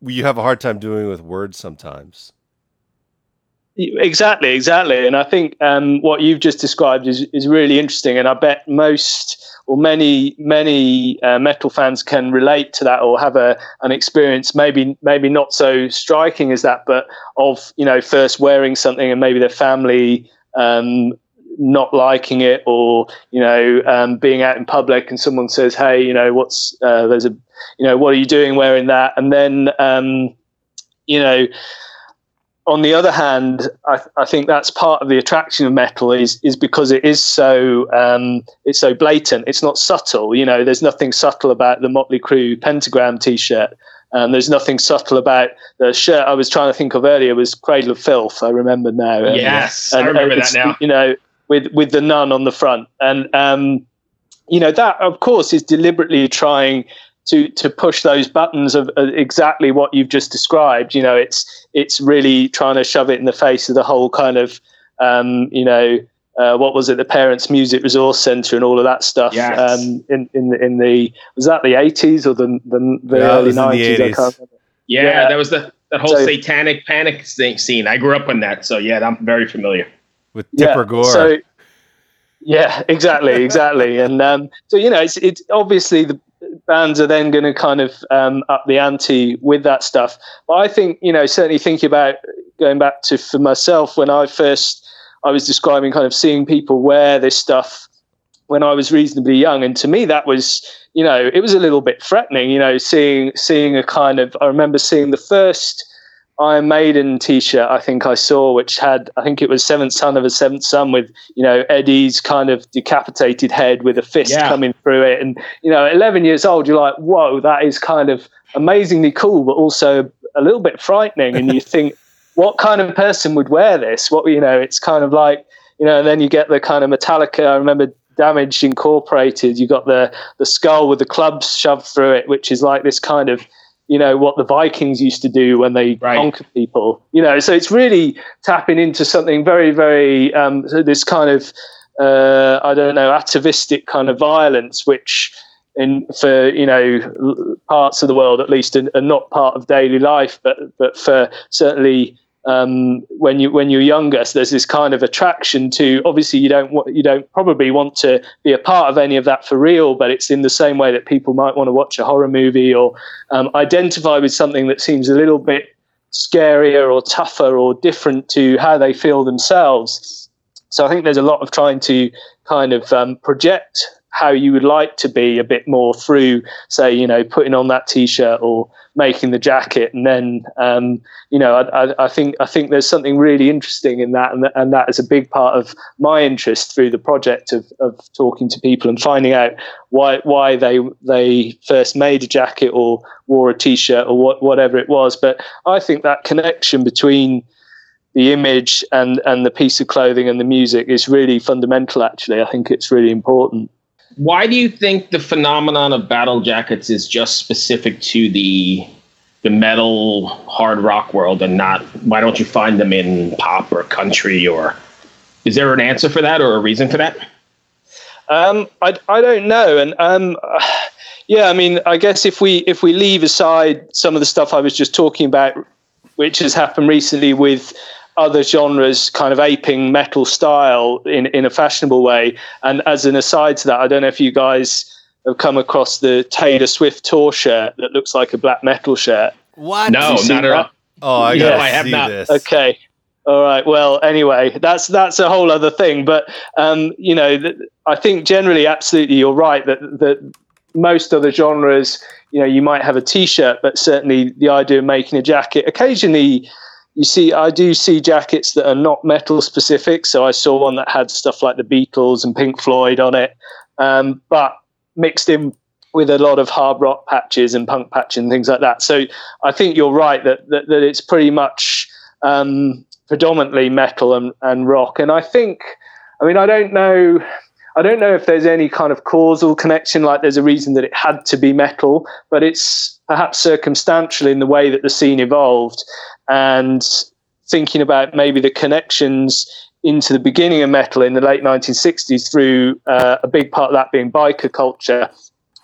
C: you have a hard time doing with words sometimes.
A: Exactly, exactly. And I think um, what you've just described is, is really interesting. And I bet most or many many uh, metal fans can relate to that or have a an experience maybe maybe not so striking as that, but of you know first wearing something and maybe their family um, not liking it or you know um, being out in public and someone says hey you know what's uh, there's a you know what are you doing wearing that and then um, you know on the other hand, I, I, think that's part of the attraction of metal is is because it is so um, it's so blatant. It's not subtle. You know, there's nothing subtle about the Motley Crue pentagram T-shirt. Um, there's nothing subtle about the shirt I was trying to think of earlier was Cradle of Filth. I remember now.
B: Yes, and, I remember that now.
A: You know, with with the nun on the front, and um, you know that of course is deliberately trying to to push those buttons of uh, exactly what you've just described. You know, it's it's really trying to shove it in the face of the whole kind of um, you know uh, what was it, the Parents Music Resource Centre and all of that stuff.
B: Yes.
A: Um, in in the, in the was that the eighties or the the, the
C: Yeah,
A: early
C: was in the
A: nineties? I can't remember.
B: Yeah,
A: Yeah.
B: that was the that whole
A: So-
B: satanic panic thing, scene. I grew up on that, so yeah, I'm very familiar.
C: with Tipper Gore.
A: So, yeah, exactly, exactly. and um, so you know, it's it's obviously the bands are then going to kind of um, up the ante with that stuff. But I think you know, certainly thinking about going back to for myself when I first I was describing kind of seeing people wear this stuff when I was reasonably young, and to me that was you know it was a little bit threatening. You know, seeing seeing a kind of I remember seeing the first Iron Maiden T-shirt I think I saw, which had I think it was Seventh Son of a Seventh Son with you know Eddie's kind of decapitated head with a fist
B: Yeah.
A: coming through it, and you know, 11 years old, you're like, whoa, that is kind of amazingly cool, but also a little bit frightening, and you think, what kind of person would wear this? What you know, it's kind of like you know, and then you get the kind of Metallica. I remember. Damage Incorporated. You got the the skull with the clubs shoved through it, which is like this kind of you know what the Vikings used to do when they
B: Right.
A: conquered people. You know, so it's really tapping into something very, very um, this kind of uh, I don't know atavistic kind of violence, which in for you know parts of the world at least are, are not part of daily life, but but for certainly. Um, when you when you're younger, so there's this kind of attraction to. Obviously, you don't you don't probably want to be a part of any of that for real, but it's in the same way that people might want to watch a horror movie or um, identify with something that seems a little bit scarier or tougher or different to how they feel themselves. So I think there's a lot of trying to kind of um, project how you would like to be a bit more through, say, you know, putting on that t-shirt or making the jacket, and then, um, you know, I, I, I think I think there's something really interesting in that, and, that, and that is a big part of my interest through the project of, of talking to people and finding out why why they they first made a jacket or wore a t-shirt or what, whatever it was. But I think that connection between the image and and the piece of clothing and the music is really fundamental. Actually, I think it's really important.
B: Why do you think the phenomenon of battle jackets is just specific to the the metal hard rock world and not why don't you find them in pop or country or is there an answer for that or a reason for that?
A: Um, I, I don't know, and um, yeah, I mean, I guess if we if we leave aside some of the stuff I was just talking about, which has happened recently with other genres kind of aping metal style in in a fashionable way, and as an aside to that, I don't know if you guys have come across the Taylor Swift tour shirt that looks like a black metal shirt.
C: what?
B: No, not at all.
C: Oh, I
A: Yeah,
B: I have not.
C: this.
A: Okay. All right. Well, anyway, that's that's a whole other thing. But um, you know, th- I think generally, absolutely, you're right that that most other genres, you know, you might have a T-shirt, but certainly the idea of making a jacket. Occasionally, you see, I do see jackets that are not metal specific. So I saw one that had stuff like the Beatles and Pink Floyd on it, um, but mixed in with a lot of hard rock patches and punk patch and things like that. So I think you're right that that, that it's pretty much um, predominantly metal and, and rock. And I think, I mean, I don't know. I don't know if there's any kind of causal connection, like there's a reason that it had to be metal, but it's perhaps circumstantial in the way that the scene evolved. And thinking about maybe the connections into the beginning of metal in the late 1960s through uh, a big part of that being biker culture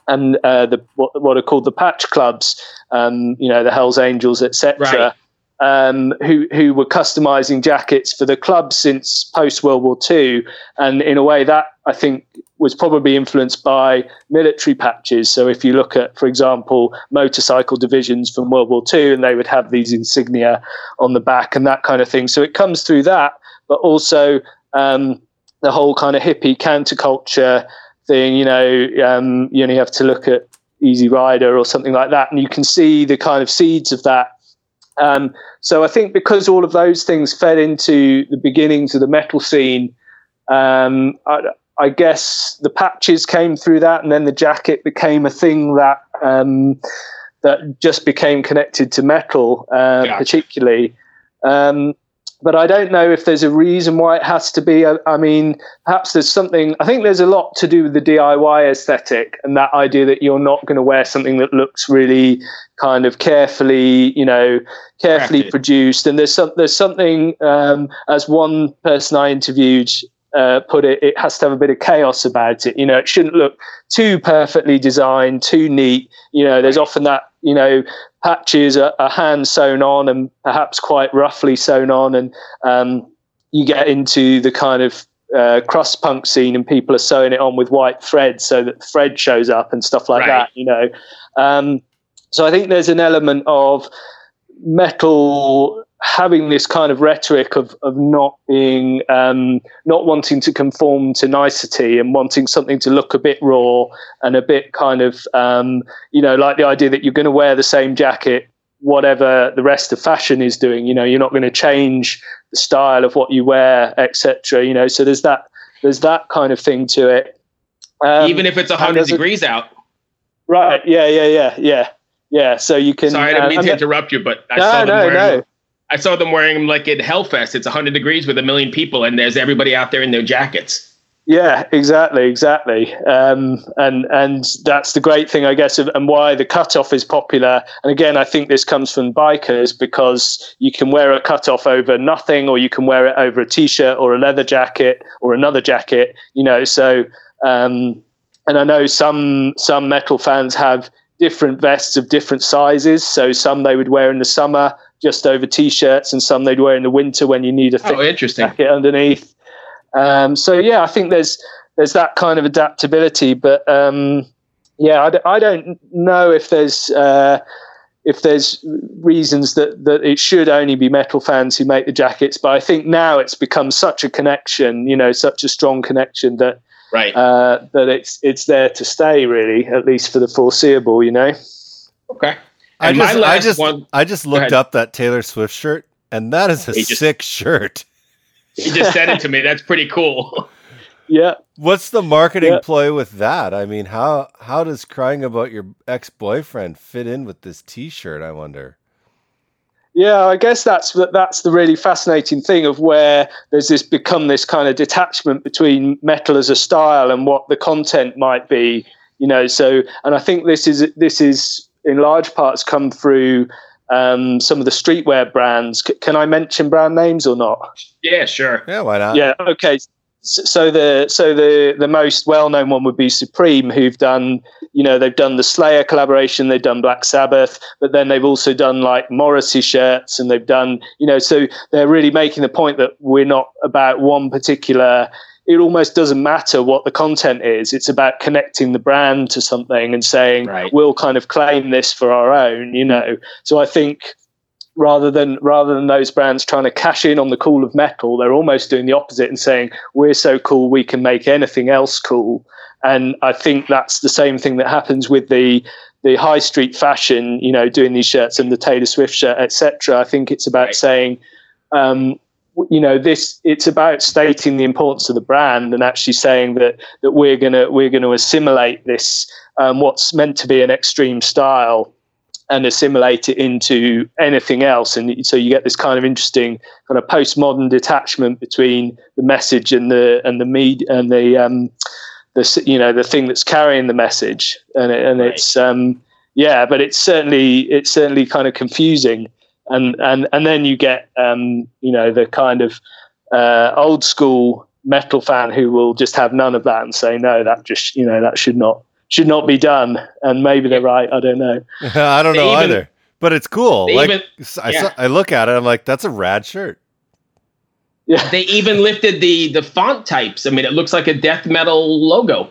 A: and uh, the what, what are called the patch clubs, um, you know, the Hell's Angels, etc.
B: Right.
A: Um, who who were customizing jackets for the club since post World War II, and in a way that I think was probably influenced by military patches. So if you look at, for example, motorcycle divisions from World War II, and they would have these insignia on the back and that kind of thing. So it comes through that, but also um, the whole kind of hippie counterculture thing. You know, um, you only have to look at Easy Rider or something like that, and you can see the kind of seeds of that. Um, so I think because all of those things fed into the beginnings of the metal scene, um, I, I guess the patches came through that, and then the jacket became a thing that um, that just became connected to metal, uh,
B: Gotcha.
A: particularly. Um, but I don't know if there's a reason why it has to be. I, I mean, perhaps there's something. I think there's a lot to do with the DIY aesthetic and that idea that you're not going to wear something that looks really kind of carefully, you know, carefully
B: Crafted.
A: produced. And there's some, there's something. Um, as one person I interviewed uh, put it, it has to have a bit of chaos about it. You know, it shouldn't look too perfectly designed, too neat. You know, there's often that, you know, patches are, are hand sewn on and perhaps quite roughly sewn on. And um, you get into the kind of uh, crust punk scene and people are sewing it on with white thread so that thread shows up and stuff like
B: Right.
A: that, you know. Um, so I think there's an element of metal having this kind of rhetoric of, of not being um, not wanting to conform to nicety and wanting something to look a bit raw and a bit kind of um, you know like the idea that you're going to wear the same jacket whatever the rest of fashion is doing you know you're not going to change the style of what you wear etc you know so there's that there's that kind of thing to it. Um,
B: Even if it's
A: and
B: 100
A: there's a-
B: degrees out.
A: right yeah yeah yeah yeah. Yeah so you can
B: Sorry, I didn't
A: uh,
B: mean to interrupt you, but I
A: no no
B: wearing
A: no
B: I saw them wearing them like at Hellfest. It's 100 degrees with a million people, and there's everybody out there in their jackets.
A: Yeah, exactly, exactly, um, and and that's the great thing, I guess, and why the cutoff is popular. And again, I think this comes from bikers because you can wear a cutoff over nothing, or you can wear it over a t-shirt or a leather jacket or another jacket. You know, so um, and I know some some metal fans have different vests of different sizes. So some they would wear in the summer just over t-shirts, and some they'd wear in the winter when you need a thick
B: Oh, interesting.
A: jacket underneath. Um, so yeah, I think there's there's that kind of adaptability, but um, yeah, I, d- I don't know if there's uh, if there's reasons that that it should only be metal fans who make the jackets, but I think now it's become such a connection, you know, such a strong connection that
B: Right.
A: uh, that it's it's there to stay, really, at least for the foreseeable, you know.
B: okay.
C: I just,
B: my last
C: I just,
B: one,
C: I just looked up that Taylor Swift shirt, and that is a
B: He just-
C: sick shirt.
B: he just sent it to me. That's pretty cool.
A: Yeah,
C: What's the marketing
A: Yeah.
C: ploy with that? I mean, how how does crying about your ex boyfriend fit in with this T-shirt? I wonder.
A: Yeah, I guess that's that's the really fascinating thing of where there's this become this kind of detachment between metal as a style and what the content might be, you know. So, and I think this is this is in large parts come through um, some of the streetwear brands. C- can I mention brand names or not?
B: Yeah, sure.
C: Yeah, why not?
A: yeah. Okay. So the so the the most well known one would be Supreme, who've done you know they've done the Slayer collaboration, they've done Black Sabbath, but then they've also done like Morrissey shirts, and they've done you know so they're really making the point that we're not about one particular. It almost doesn't matter what the content is. It's about connecting the brand to something and saying
B: Right.
A: we'll kind of claim this for our own. You know, so I think rather than rather than those brands trying to cash in on the cool of metal, they're almost doing the opposite and saying we're so cool we can make anything else cool. And I think that's the same thing that happens with the the high street fashion, you know, doing these shirts and the Taylor Swift shirt, etc. I think it's about
B: Right.
A: saying, um, you know, this it's about stating the importance of the brand and actually saying that that we're gonna we're gonna assimilate this um, what's meant to be an extreme style and assimilate it into anything else. And so you get this kind of interesting kind of postmodern detachment between the message and the and the med and the um, the you know the thing that's carrying the message. And it, and
B: Right.
A: it's um, yeah, but it's certainly it's certainly kind of confusing. And and and then you get um, you know the kind of uh, old school metal fan who will just have none of that and say no, that just you know that should not should not be done. And maybe they're right. I don't know.
C: I don't
B: They
C: know
B: even-
C: either, but it's cool. Like
B: even-
C: I,
B: yeah.
C: saw, I look at it, I'm like, that's a rad shirt.
A: Yeah.
B: They even lifted the the font types. I mean, it looks like a death metal logo.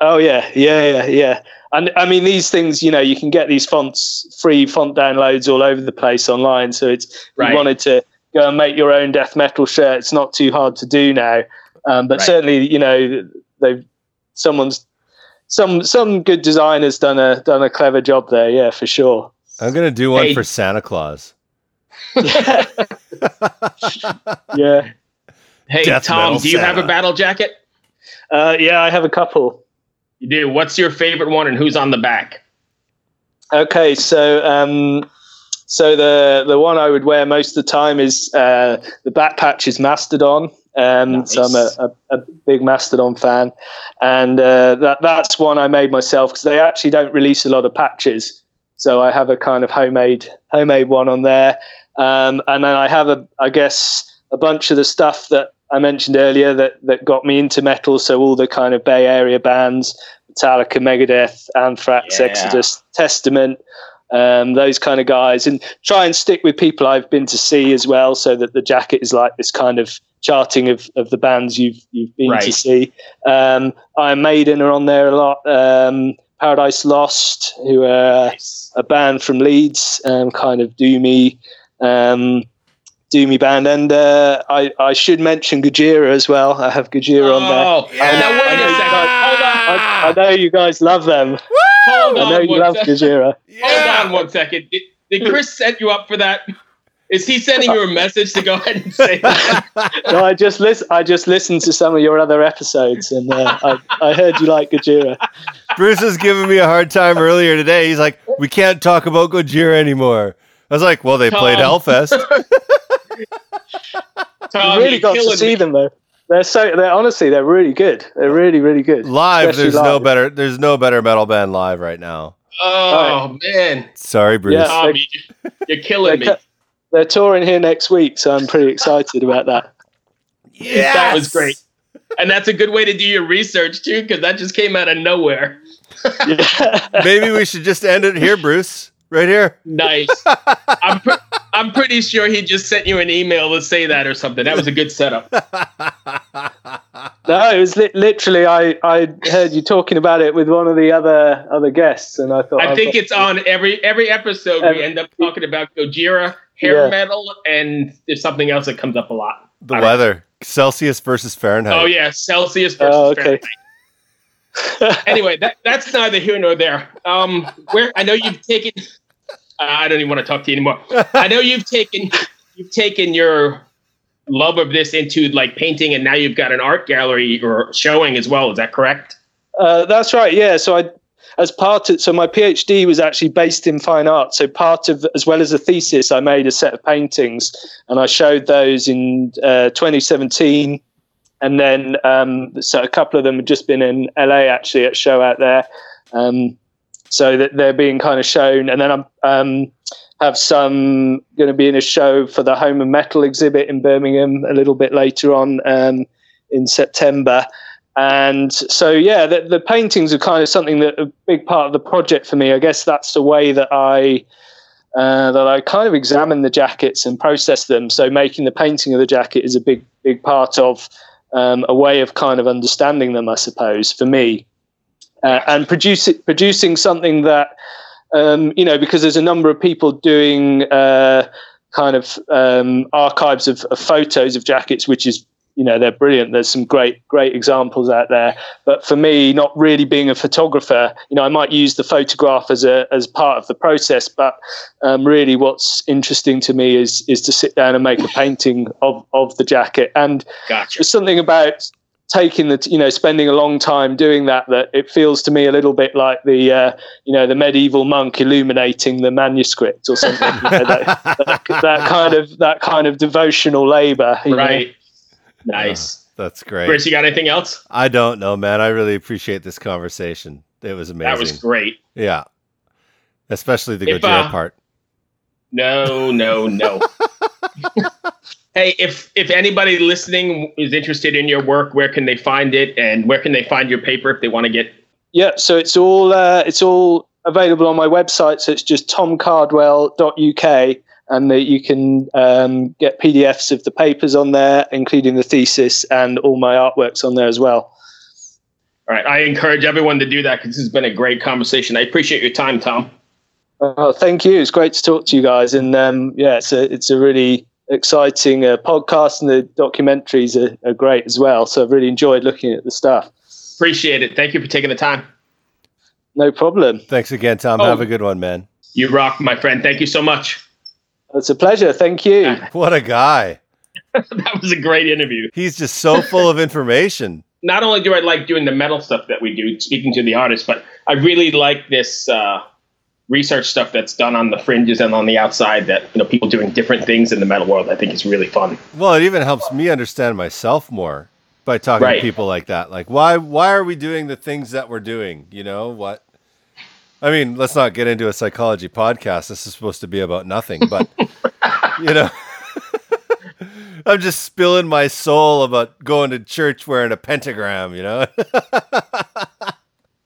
A: Oh yeah, yeah, yeah, yeah. And I mean, these things, you know, you can get these fonts, free font downloads all over the place online. So it's
B: Right.
A: you wanted to go and make your own death metal shirt. It's not too hard to do now. Um, but
B: Right.
A: certainly, you know, they've someone's some some good designers done a done a clever job there. Yeah, for sure.
C: I'm gonna do one
B: Hey.
C: for Santa Claus.
A: Yeah,
B: Hey,
C: Death
B: Tom, do you have a battle jacket?
A: uh, yeah. I have a couple.
B: You do. What's your favorite one, and who's on the back?
A: Okay, so um, so the the one I would wear most of the time is uh, the back patch is Mastodon. Um, So I'm a, a, a big Mastodon fan, and uh, that that's one I made myself because they actually don't release a lot of patches. So I have a kind of homemade homemade one on there, um, and then I have a I guess a bunch of the stuff that I mentioned earlier that that got me into metal. So all the kind of Bay Area bands, Metallica, Megadeth, Anthrax,
B: Yeah.
A: Exodus, Testament, um, those kind of guys, and try and stick with people I've been to see as well, so that the jacket is like this kind of charting of, of the bands you've you've been to see. Um, Iron Maiden are on there a lot. Um, Paradise Lost, who are
B: Nice.
A: a band from Leeds, um, kind of doomy, um, doomy band. And uh, I, I should mention Gojira as well. I have Gojira on there.
B: Oh,
C: Yeah.
B: now wait a second. Hold on.
A: I, I know you guys love them.
B: Hold
A: I know you
B: one
A: love
B: sec-
A: Gojira.
B: Hold on one second. Did, did Chris set you up for that? Is he sending you a message to go ahead and say that?
A: No, I just listen. I just listened to some of your other episodes, and uh, I, I heard you like Gojira.
C: Bruce was giving me a hard time earlier today. He's like, "We can't talk about Gojira anymore." I was like, "Well, they played Hellfest."
B: Tom,
A: you um,
B: really
A: got to see
B: me.
A: them though. They're so. They're honestly, they're really good. They're really, really good.
C: live,
A: Especially
C: there's no better. There's no better metal band live right now.
B: Oh man,
C: Sorry, Bruce.
A: Yeah.
B: Tom, you, you're killing me.
A: They're, they're touring here next week, so I'm pretty excited about that.
B: Yeah, that was great. And that's a good way to do your research too, because that just came out of nowhere.
A: Yeah.
C: Maybe we should just end it here, Bruce. Right here.
B: Nice. I'm pre- I'm pretty sure he just sent you an email to say that or something. That was a good setup.
A: No, it was li- literally. I, I heard you talking about it with one of the other other guests, and I thought
B: I
A: I've
B: think
A: got-
B: it's on every every episode. We end up talking about Gojira, hair
A: Yeah.
B: metal, and there's something else that comes up a lot.
C: The
B: I don't-
C: weather, Celsius versus Fahrenheit.
B: Oh yeah, Celsius versus
A: Oh, okay.
B: Fahrenheit. Anyway, that that's neither here nor there. Um, where I know you've taken. Uh, I don't even want to talk to you anymore. I know you've taken you've taken your love of this into like painting, and now you've got an art gallery or showing as well. Is that correct?
A: Uh, that's right. Yeah. So I, as part of, so my PhD was actually based in fine art. So part of, as well as a thesis, I made a set of paintings, and I showed those in uh, 2017. And then, um, so a couple of them have just been in LA actually at a show out there. Um, so that they're being kind of shown, and then I'm um, have some going to be in a show for the Home of Metal exhibit in Birmingham a little bit later on um, in September. And so, yeah, the, the paintings are kind of something that a big part of the project for me. I guess that's the way that I uh, that I kind of examine the jackets and process them. So, making the painting of the jacket is a big, big part of um, a way of kind of understanding them, I suppose, for me. Uh, and produce, producing something that, um, you know, because there's a number of people doing uh, kind of um, archives of, of photos of jackets, which is you know they're brilliant. There's some great great examples out there. But for me not really being a photographer you know i might use the photograph as a as part of the process but um, really what's interesting to me is is to sit down and make a painting of of the jacket. And
B: Gotcha.
A: there's something about taking the you know spending a long time doing that that it feels to me a little bit like the uh, you know the medieval monk illuminating the manuscript or something you know, that, that, that kind of that kind of devotional labor you know.
B: Right. Nice.
C: That's great.
B: Chris, you got anything else?
C: I don't know, man. I really appreciate this conversation. It was amazing.
B: That was great.
C: Yeah. Especially the
B: If,
C: Gojira
B: uh,
C: part.
B: No, no, no. hey, if if anybody listening is interested in your work, where can they find it, and where can they find your paper if they want to get?
A: Yeah, so it's all uh, it's all available on my website. So it's just tomcardwell.uk, and that you can um, get PDFs of the papers on there, including the thesis and all my artworks on there as well.
B: All right, I encourage everyone to do that because this has been a great conversation. I appreciate your time, Tom.
A: Oh, thank you. It's great to talk to you guys, and um, yeah, it's a it's a really exciting uh, podcast, and the documentaries are, are great as well. So I've really enjoyed looking at the stuff.
B: Appreciate it. Thank you for taking the time.
A: No problem.
C: Thanks again, Tom.
B: Oh.
C: Have a good one, man.
B: You rock, my friend. Thank you so much.
A: It's a pleasure. Thank you.
C: What a guy.
B: that was a great interview.
C: He's just so full of information.
B: Not only do I like doing the metal stuff that we do, speaking to the artists, but I really like this uh, research stuff that's done on the fringes and on the outside. That you know, people doing different things in the metal world. I think is really fun.
C: Well, it even helps me understand myself more by talking
B: Right.
C: to people like that. Like, why why are we doing the things that we're doing? You know what? I mean, let's not get into a psychology podcast. This is supposed to be about nothing, but you know, I'm just spilling my soul about going to church wearing a pentagram, you know?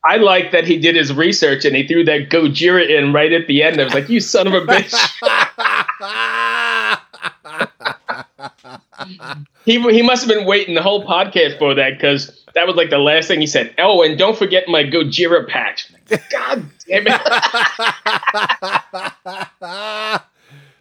B: I like that he did his research and he threw that Gojira in right at the end. I was like, you son of a bitch. he, he must have been waiting the whole podcast for that because that was like the last thing he said. Oh, and don't forget my Gojira patch. God damn it.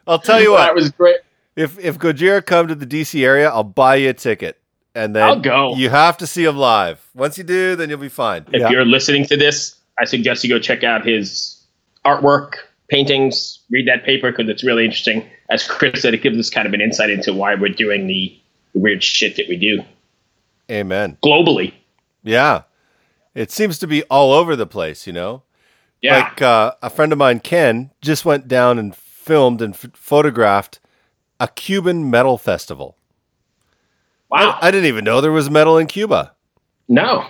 C: I'll tell you what.
B: That was great.
C: If if Gojira come to the DC area, I'll buy you a ticket. And then
B: I'll go.
C: You have to see him live. Once you do, then you'll be fine.
B: If
C: Yeah.
B: you're listening to this, I suggest you go check out his artwork, paintings, read that paper because it's really interesting. As Chris said, it gives us kind of an insight into why we're doing the, the weird shit that we do
C: Amen.
B: globally.
C: Yeah. It seems to be all over the place, you know?
B: Yeah.
C: Like uh, a friend of mine, Ken, just went down and filmed and f- photographed a Cuban metal festival.
B: Wow.
C: I, I didn't even know there was metal in Cuba.
B: no.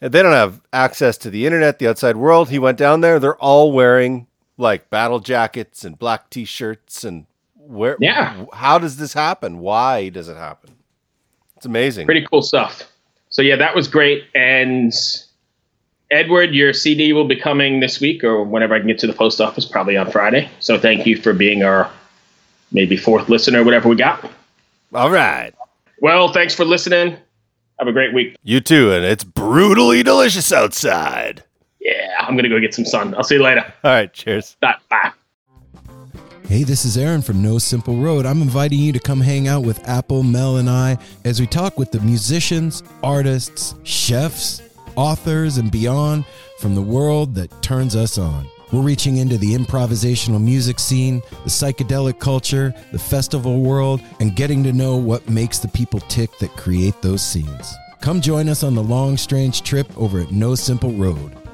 C: They don't have access to the internet, the outside world. He went down there. They're all wearing like battle jackets and black t-shirts and where
B: Yeah.
C: how does this happen? Why does it happen? It's amazing.
B: Pretty cool stuff. So yeah, that was great. And Edward, your CD will be coming this week or whenever I can get to the post office, probably on Friday. So thank you for being our maybe fourth listener, whatever we got.
C: all right.
B: Well, thanks for listening. Have a great week.
C: You too, and it's brutally delicious outside.
B: Yeah, I'm gonna go get some sun. I'll see you later.
C: All right, cheers.
B: Bye. Bye.
D: Hey, this is Aaron from No Simple Road. I'm inviting you to come hang out with Apple, Mel, and I as we talk with the musicians, artists, chefs, authors, and beyond from the world that turns us on. We're reaching into the improvisational music scene, the psychedelic culture, the festival world, and getting to know what makes the people tick that create those scenes. Come join us on the long, strange trip over at No Simple Road.